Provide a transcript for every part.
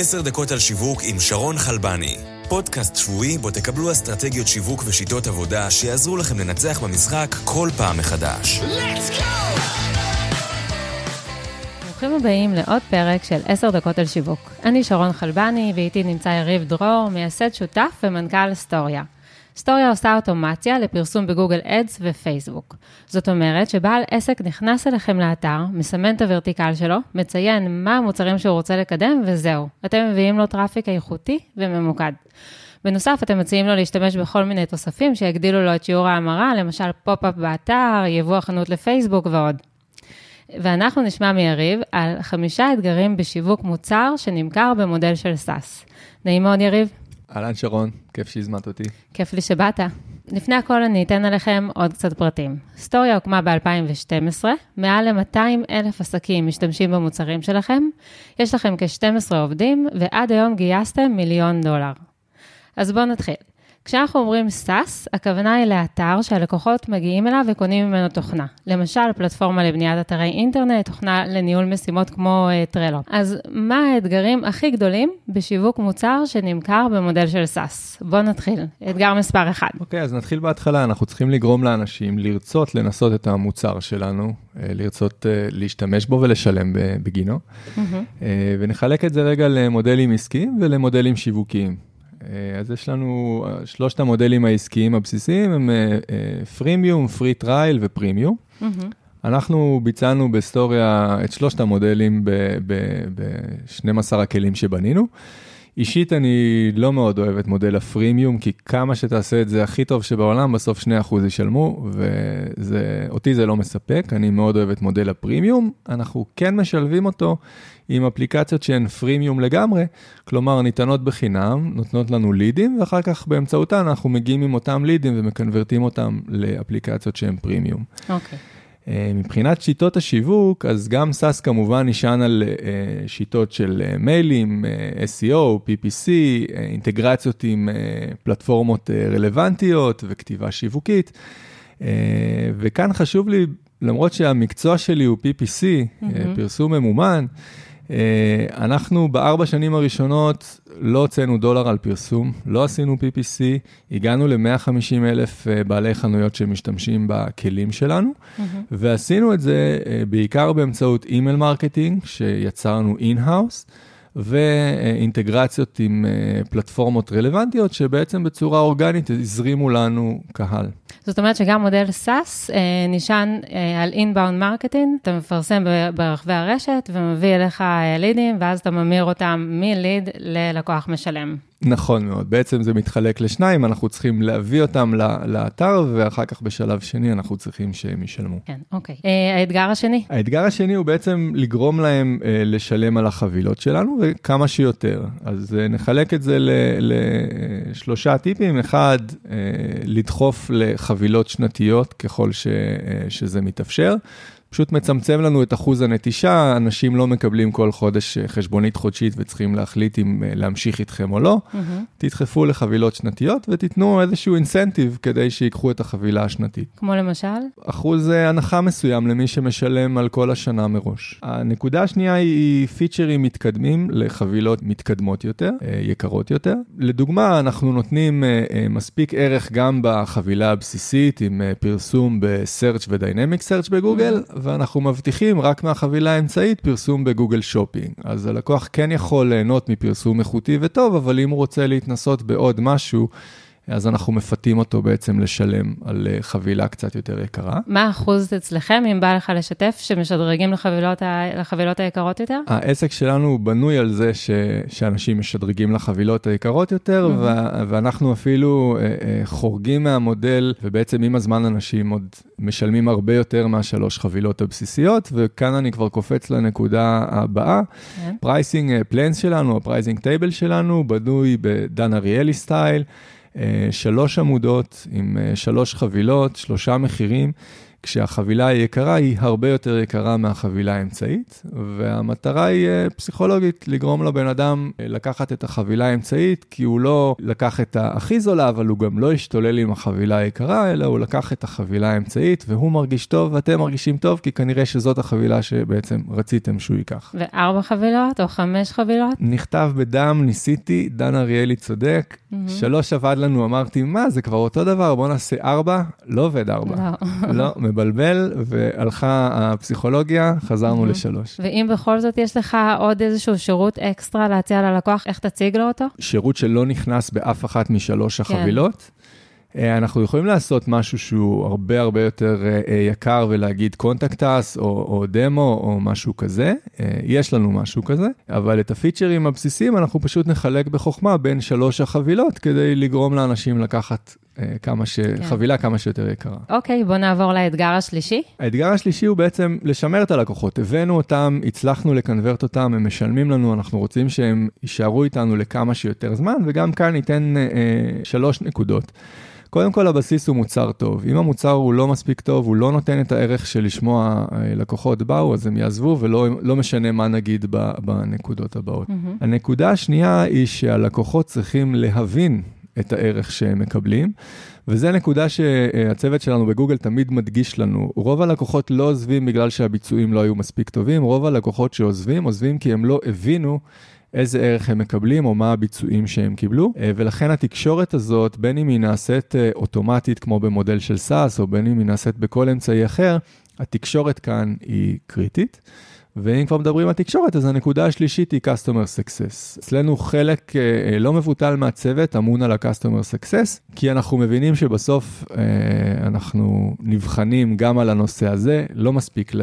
עשר דקות על שיווק עם שרון חלבני. פודקאסט שבועי בו תקבלו אסטרטגיות שיווק ושיטות עבודה שיעזרו לכם לנצח במשחק כל פעם מחדש. ברוכים הבאים לעוד פרק של עשר דקות על שיווק. אני שרון חלבני ואיתי נמצא יריב דרור, מייסד שותף ומנכ"ל StoreYa. StoreYa עושה אוטומציה לפרסום בגוגל Ads ופייסבוק. זאת אומרת שבעל עסק נכנס אליכם לאתר, מסמן את ה vertical שלו, מציין מה המוצרים שהוא רוצה לקדם וזהו. אתם מביאים לו traffic איכותי וממוקד. בנוסף, אתם מציעים לו להשתמש בכל מיני תוספים שיגדילו לו את שיעור ההמרה, למשל pop-up באתר, יבוא החנות לפייסבוק ועוד. ואנחנו נשמע מיריב על חמישה אתגרים בשיווק מוצר שנמכר במודל של SaaS. נעים מאוד, יריב. אהלן שרון, כיף שהזמנת אותי. כיף לי שבאת. לפני הכל אני אתן עליכם עוד קצת פרטים. StoreYa הוקמה ב-2012, מעל ל-200 אלף עסקים משתמשים במוצרים שלכם, יש לכם כ-12 עובדים, ועד היום גייסתם מיליון דולר. אז בואו נתחיל. כשאנחנו אומרים SaaS, הכוונה היא לאתר שהלקוחות מגיעים אליו וקונים ממנו תוכנה. למשל, פלטפורמה לבניית אתרי אינטרנט, תוכנה לניהול משימות כמו uh, טרלו. אז מה האתגרים הכי גדולים בשיווק מוצר שנמכר במודל של SaaS? בואו נתחיל. אתגר מספר 1. אוקיי, okay, אז נתחיל בהתחלה. אנחנו צריכים לגרום לאנשים לרצות לנסות את המוצר שלנו, uh, לרצות uh, להשתמש בו ולשלם בגינו, mm-hmm. ונחלק את זה רגע למודלים עסקיים ולמודלים שיווקיים. אה, אז יש לנו, אה, שלושת המודלים העסקיים הבסיסיים הם premium, free trial ו freemium. אנחנו ביצענו ב StoreYa את שלושת המודלים ב-12 הכלים שבנינו. אישית אני לא מאוד אוהב את מודל ה freemium, כי כמה שתעשה את זה הכי טוב שבעולם, בסוף 2% ישלמו, ואותי זה לא מספק, אני מאוד אוהב את מודל הפרימיום. אנחנו כן משלבים אותו עם אפליקציות שהן פרימיום לגמרי, כלומר ניתנות בחינם, נותנות לנו לידים, ואחר כך באמצעותן אנחנו מגיעים עם אותם לידים ומקנברטים אותם לאפליקציות שהן פרימיום. אוקיי. Okay. אה, מבחינת שיטות השיווק, אז גם SAS כמובן נשען על אה, שיטות של אה, מיילים, SEO, PPC, אינטגרציות עם פלטפורמות רלוונטיות וכתיבה שיווקית. וכאן חשוב לי, למרות שהמקצוע שלי הוא PPC, mm-hmm. פרסום ממומן, אנחנו בארבע שנים הראשונות לא הוצאנו דולר על פרסום, לא עשינו PPC, הגענו ל-150 אלף אה, בעלי חנויות שמשתמשים בכלים שלנו, mm-hmm. ועשינו את זה אה, בעיקר באמצעות email marketing, שיצרנו in-house. ואינטגרציות עם אה, פלטפורמות רלוונטיות, שבעצם בצורה אורגנית הזרימו לנו קהל. זאת אומרת שגם מודל SaaS אה, נשען אה, על inbound marketing, אתה מפרסם ברחבי הרשת ומביא אליך leads, ואז אתה ממיר אותם מ lead ללקוח משלם. נכון מאוד, בעצם זה מתחלק לשניים, אנחנו צריכים להביא אותם לאתר, ואחר כך בשלב שני אנחנו צריכים שהם ישלמו. כן, אוקיי. אה, האתגר השני? האתגר השני הוא בעצם לגרום להם אה, לשלם על החבילות שלנו, וכמה שיותר. אז אה, נחלק את זה לשלושה טיפים. אחד, לדחוף לחבילות שנתיות ככל ש, שזה מתאפשר. פשוט מצמצם לנו את אחוז הנטישה, אנשים לא מקבלים כל חודש אה, חשבונית חודשית וצריכים להחליט אם אה, להמשיך איתכם או לא. Mm-hmm. תדחפו לחבילות שנתיות ותיתנו איזשהו אינסנטיב כדי שיקחו את החבילה השנתית. כמו למשל? אחוז אה, הנחה מסוים למי שמשלם על כל השנה מראש. הנקודה השנייה היא פיצ'רים מתקדמים לחבילות מתקדמות יותר, יקרות יותר. לדוגמה, אנחנו נותנים מספיק ערך גם בחבילה הבסיסית עם פרסום ב-search ו-dynamic search בגוגל. Mm-hmm. ואנחנו מבטיחים רק מהחבילה האמצעית פרסום בגוגל שופינג. אז הלקוח כן יכול ליהנות מפרסום איכותי וטוב, אבל אם הוא רוצה להתנסות בעוד משהו, אז אנחנו מפתים אותו בעצם לשלם על אה, חבילה קצת יותר יקרה. מה האחוז אצלכם, אם בא לך לשתף, שמשדרגים לחבילות, ה... לחבילות היקרות יותר? העסק שלנו בנוי על זה ש... שאנשים משדרגים לחבילות היקרות יותר, mm-hmm. ו... ואנחנו אפילו אה, אה, חורגים מהמודל, ובעצם עם הזמן אנשים עוד משלמים הרבה יותר מהשלוש חבילות הבסיסיות, וכאן אני כבר קופץ לנקודה הבאה. pricing yeah. plans שלנו, ה pricing table שלנו, בנוי בדן אריאלי style. אה, שלוש עמודות עם אה, שלוש חבילות, שלושה מחירים, כשהחבילה היקרה היא הרבה יותר יקרה מהחבילה האמצעית, והמטרה היא אה, פסיכולוגית, לגרום לבן אדם אה, לקחת את החבילה האמצעית, כי הוא לא לקח את הכי זולה, אבל הוא גם לא השתולל עם החבילה היקרה, אלא הוא לקח את החבילה האמצעית, והוא מרגיש טוב ואתם מרגישים טוב, כי כנראה שזאת החבילה שבעצם רציתם שהוא ייקח. וארבע חבילות או חמש חבילות? נכתב בדם, ניסיתי, דן אריאלי צודק. Mm-hmm. שלוש עבד לנו, אמרתי, מה, זה כבר אותו דבר, בוא נעשה ארבע, לא עובד ארבע. לא. לא, מבלבל, והלכה הפסיכולוגיה, חזרנו mm-hmm. לשלוש. ואם בכל זאת יש לך עוד איזשהו שירות אקסטרה להציע ללקוח, איך תציג לו אותו? שירות שלא נכנס באף אחת משלוש כן. החבילות. אה, אנחנו יכולים לעשות משהו שהוא הרבה הרבה יותר אה, אה, יקר ולהגיד contact us או, או דמו או משהו כזה, יש לנו משהו כזה, אבל את הפיצ'רים הבסיסיים אנחנו פשוט נחלק בחוכמה בין שלוש החבילות כדי לגרום לאנשים לקחת כמה ש... כן. חבילה כמה שיותר יקרה. אוקיי, בוא נעבור לאתגר השלישי. האתגר השלישי הוא בעצם לשמר את הלקוחות. הבאנו אותם, הצלחנו לקנברט אותם, הם משלמים לנו, אנחנו רוצים שהם יישארו איתנו לכמה שיותר זמן, וגם כאן ניתן אה, שלוש נקודות. קודם כל הבסיס הוא מוצר טוב. אם המוצר הוא לא מספיק טוב, הוא לא נותן את הערך שלשמו הלקוחות באו, אז הם יעזבו ולא לא משנה מה נגיד בנקודות הבאות. Mm-hmm. הנקודה השנייה היא שהלקוחות צריכים להבין את הערך שהם מקבלים. וזו נקודה שהצוות שלנו בגוגל תמיד מדגיש לנו. רוב הלקוחות לא עוזבים בגלל שהביצועים לא היו מספיק טובים, רוב הלקוחות שעוזבים, עוזבים כי הם לא הבינו איזה ערך הם מקבלים או מה הביצועים שהם קיבלו, אה, ולכן התקשורת הזאת, בין אם היא נעשית אה, אוטומטית כמו במודל של SaaS, או בין אם היא נעשית בכל אמצעי אחר, התקשורת כאן היא קריטית. ואם כבר מדברים על תקשורת, אז הנקודה השלישית היא Customer Success. אצלנו חלק אה, אה, לא מבוטל מהצוות אמון על ה-Customer Success, כי אנחנו מבינים שבסוף אה, אנחנו נבחנים גם על הנושא הזה, לא מספיק ל-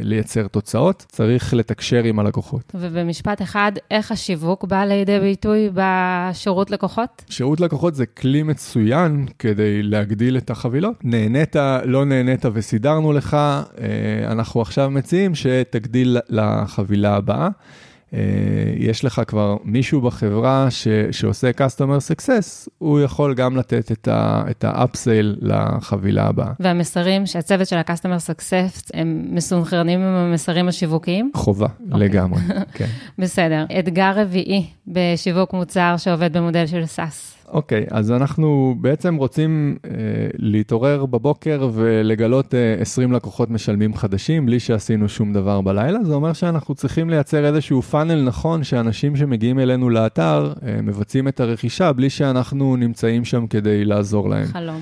לייצר תוצאות, צריך לתקשר עם הלקוחות. ובמשפט אחד, איך השיווק בא לידי ביטוי בשירות לקוחות? שירות לקוחות זה כלי מצוין כדי להגדיל את החבילות. נהנית, לא נהנית וסידרנו לך, אה, אנחנו עכשיו מציעים שתגדיל לחבילה הבאה. אה, יש לך כבר מישהו בחברה ש, שעושה Customer Success, הוא יכול גם לתת את ה-upsale לחבילה הבאה. והמסרים שהצוות של ה-Customer Success הם מסונכרנים עם המסרים השיווקיים? חובה, okay. אוקיי. לגמרי, כן. בסדר. אתגר רביעי בשיווק מוצר שעובד במודל של SaaS. אוקיי, okay, אז אנחנו בעצם רוצים אה, להתעורר בבוקר ולגלות אה, 20 לקוחות משלמים חדשים בלי שעשינו שום דבר בלילה. זה אומר שאנחנו צריכים לייצר איזשהו פאנל נכון שאנשים שמגיעים אלינו לאתר אה, מבצעים את הרכישה בלי שאנחנו נמצאים שם כדי לעזור להם. חלום.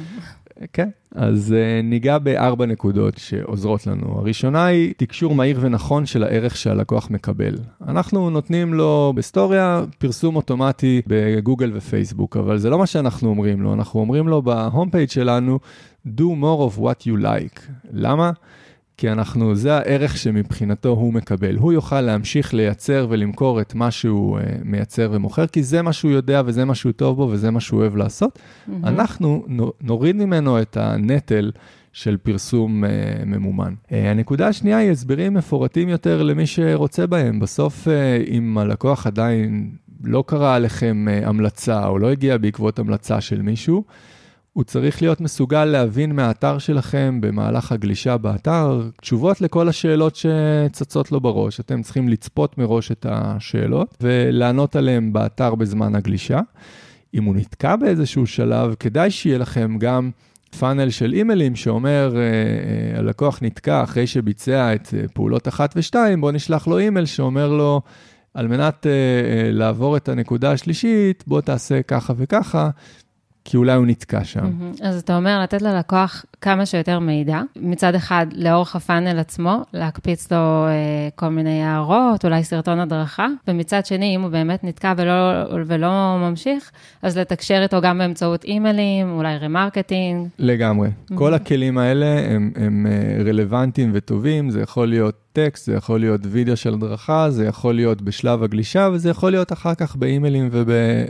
כן, אז uh, ניגע בארבע נקודות שעוזרות לנו. הראשונה היא תקשור מהיר ונכון של הערך שהלקוח מקבל. אנחנו נותנים לו בהיסטוריה פרסום אוטומטי בגוגל ופייסבוק, אבל זה לא מה שאנחנו אומרים לו, אנחנו אומרים לו בהום פייג' שלנו, do more of what you like. למה? כי אנחנו, זה הערך שמבחינתו הוא מקבל. הוא יוכל להמשיך לייצר ולמכור את מה שהוא uh, מייצר ומוכר, כי זה מה שהוא יודע וזה מה שהוא טוב בו וזה מה שהוא אוהב לעשות. Mm-hmm. אנחנו נוריד ממנו את הנטל. של פרסום uh, ממומן. Uh, הנקודה השנייה היא הסברים מפורטים יותר למי שרוצה בהם. בסוף, uh, אם הלקוח עדיין לא קרא עליכם uh, המלצה או לא הגיע בעקבות המלצה של מישהו, הוא צריך להיות מסוגל להבין מהאתר שלכם במהלך הגלישה באתר תשובות לכל השאלות שצצות לו בראש. אתם צריכים לצפות מראש את השאלות ולענות עליהן באתר בזמן הגלישה. אם הוא נתקע באיזשהו שלב, כדאי שיהיה לכם גם פאנל של אימיילים שאומר, אה, אה, הלקוח נתקע אחרי שביצע את אה, פעולות אחת ושתיים, בוא נשלח לו אימייל שאומר לו, על מנת לעבור את הנקודה השלישית, בוא תעשה ככה וככה. כי אולי הוא נתקע שם. Mm-hmm. אז אתה אומר לתת ללקוח כמה שיותר מידע, מצד אחד לאורך הפאנל עצמו, להקפיץ לו אה, כל מיני הערות, אולי סרטון הדרכה, ומצד שני, אם הוא באמת נתקע ולא, ולא ממשיך, אז לתקשר איתו גם באמצעות אימיילים, אולי remarketing. לגמרי. Mm-hmm. כל הכלים האלה הם, הם אה, רלוונטיים וטובים, זה יכול להיות טקסט, זה יכול להיות וידאו של הדרכה, זה יכול להיות בשלב הגלישה, וזה יכול להיות אחר כך באימיילים וב, אה, אה,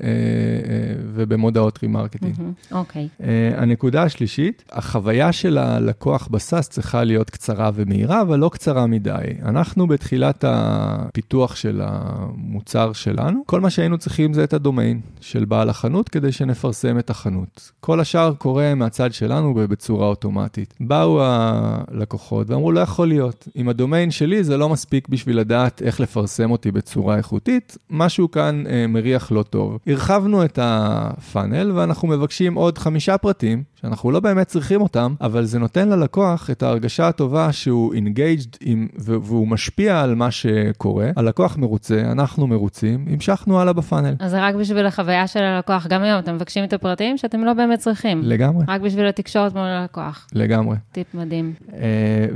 ובמודעות remarketing. אוקיי. Mm-hmm, okay. הנקודה השלישית, החוויה של הלקוח ב SaaS צריכה להיות קצרה ומהירה, אבל לא קצרה מדי. אנחנו בתחילת הפיתוח של המוצר שלנו, כל מה שהיינו צריכים זה את הדומיין של בעל החנות כדי שנפרסם את החנות. כל השאר קורה מהצד שלנו בצורה אוטומטית. באו הלקוחות ואמרו, לא יכול להיות, עם הדומיין שלי זה לא מספיק בשביל לדעת איך לפרסם אותי בצורה איכותית, משהו כאן אה, מריח לא טוב. הרחבנו את הפאנל ואנחנו מבקשים עוד חמישה פרטים, שאנחנו לא באמת צריכים אותם, אבל זה נותן ללקוח את ההרגשה הטובה שהוא engaged עם, והוא משפיע על מה שקורה. הלקוח מרוצה, אנחנו מרוצים, המשכנו הלאה בפאנל. אז זה רק בשביל החוויה של הלקוח. גם היום אתם מבקשים את הפרטים שאתם לא באמת צריכים. לגמרי. רק בשביל התקשורת מול הלקוח. לגמרי. טיפ מדהים. Uh,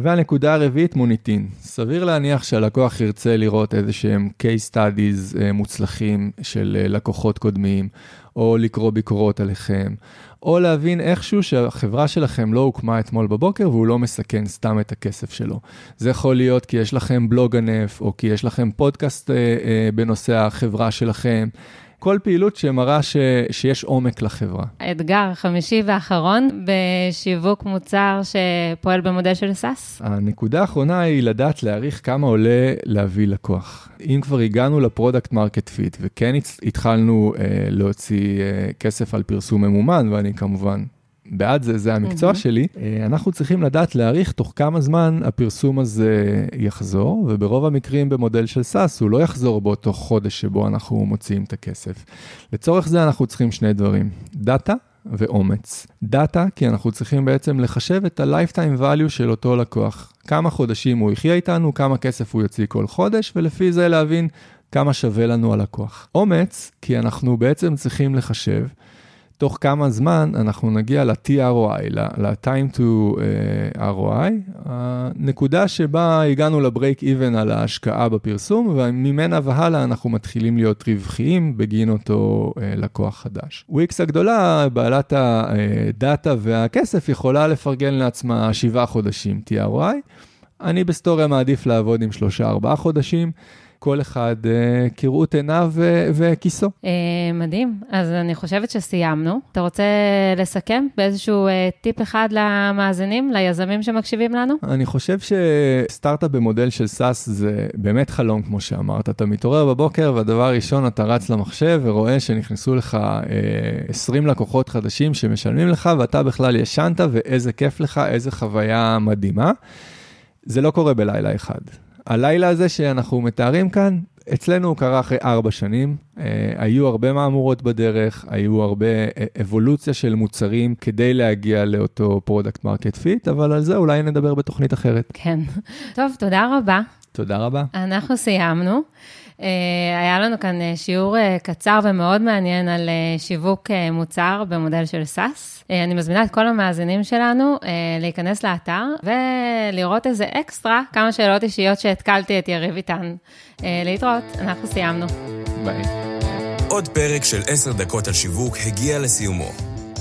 והנקודה הרביעית, מוניטין. סביר להניח שהלקוח ירצה לראות איזה שהם case studies uh, מוצלחים של uh, לקוחות קודמים, או לקרוא ביקורות עליכם, או להבין איכשהו שהחברה שלכם לא הוקמה אתמול בבוקר והוא לא מסכן סתם את הכסף שלו. זה יכול להיות כי יש לכם בלוג ענף, או כי יש לכם פודקאסט אה, אה, בנושא החברה שלכם. כל פעילות שמראה ש, שיש עומק לחברה. אתגר חמישי ואחרון בשיווק מוצר שפועל במודל של SaaS? הנקודה האחרונה היא לדעת להעריך כמה עולה להביא לקוח. אם כבר הגענו ל product market fit וכן התחלנו אה, להוציא אה, כסף על פרסום ממומן, ואני כמובן בעד זה, זה המקצוע ממ-הממ. שלי, אה, אנחנו צריכים לדעת להעריך תוך כמה זמן הפרסום הזה יחזור, וברוב המקרים במודל של SaaS הוא לא יחזור באותו חודש שבו אנחנו מוציאים את הכסף. לצורך זה אנחנו צריכים שני דברים, דאטה ואומץ. דאטה, כי אנחנו צריכים בעצם לחשב את ה-lifetime value של אותו לקוח. כמה חודשים הוא יחיה איתנו, כמה כסף הוא יוציא כל חודש, ולפי זה להבין כמה שווה לנו הלקוח. אומץ, כי אנחנו בעצם צריכים לחשב תוך כמה זמן אנחנו נגיע ל-TROI, ל-time to אה, ROI, הנקודה שבה הגענו ל-break even על ההשקעה בפרסום, וממנה והלאה אנחנו מתחילים להיות רווחיים בגין אותו אה, לקוח חדש. וויקס הגדולה, בעלת הדאטה והכסף, יכולה לפרגן לעצמה שבעה חודשים TROI. אני בסטוריה מעדיף לעבוד עם שלושה ארבעה חודשים. כל אחד אה, כראות עיניו וכיסו. אה, מדהים. אז אני חושבת שסיימנו. אתה רוצה לסכם באיזשהו אה, טיפ אחד למאזינים, ליזמים שמקשיבים לנו? אני חושב שסטארט-אפ במודל של סאס זה באמת חלום, כמו שאמרת. אתה מתעורר בבוקר והדבר הראשון, אתה רץ למחשב ורואה שנכנסו לך 20 לקוחות חדשים שמשלמים לך, ואתה בכלל ישנת, ואיזה כיף לך, איזה חוויה מדהימה. זה לא קורה בלילה אחד. הלילה הזה שאנחנו מתארים כאן, אצלנו הוא קרה אחרי ארבע שנים. אה, היו הרבה מהמורות בדרך, היו הרבה אה, אבולוציה של מוצרים כדי להגיע לאותו product market fit, אבל על זה אולי נדבר בתוכנית אחרת. כן. טוב, תודה רבה. תודה רבה. אנחנו סיימנו. אה, היה לנו כאן אה, שיעור אה, קצר ומאוד מעניין על שיווק מוצר במודל של. אה, אני מזמינה את כל המאזינים שלנו להיכנס לאתר ולראות איזה אקסטרה, כמה שאלות אישיות שהתקלתי את יריב איתן. להתראות, אנחנו סיימנו. ביי. עוד פרק של 10 דקות על שיווק הגיע לסיומו.